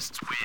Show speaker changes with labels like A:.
A: Terrorists win.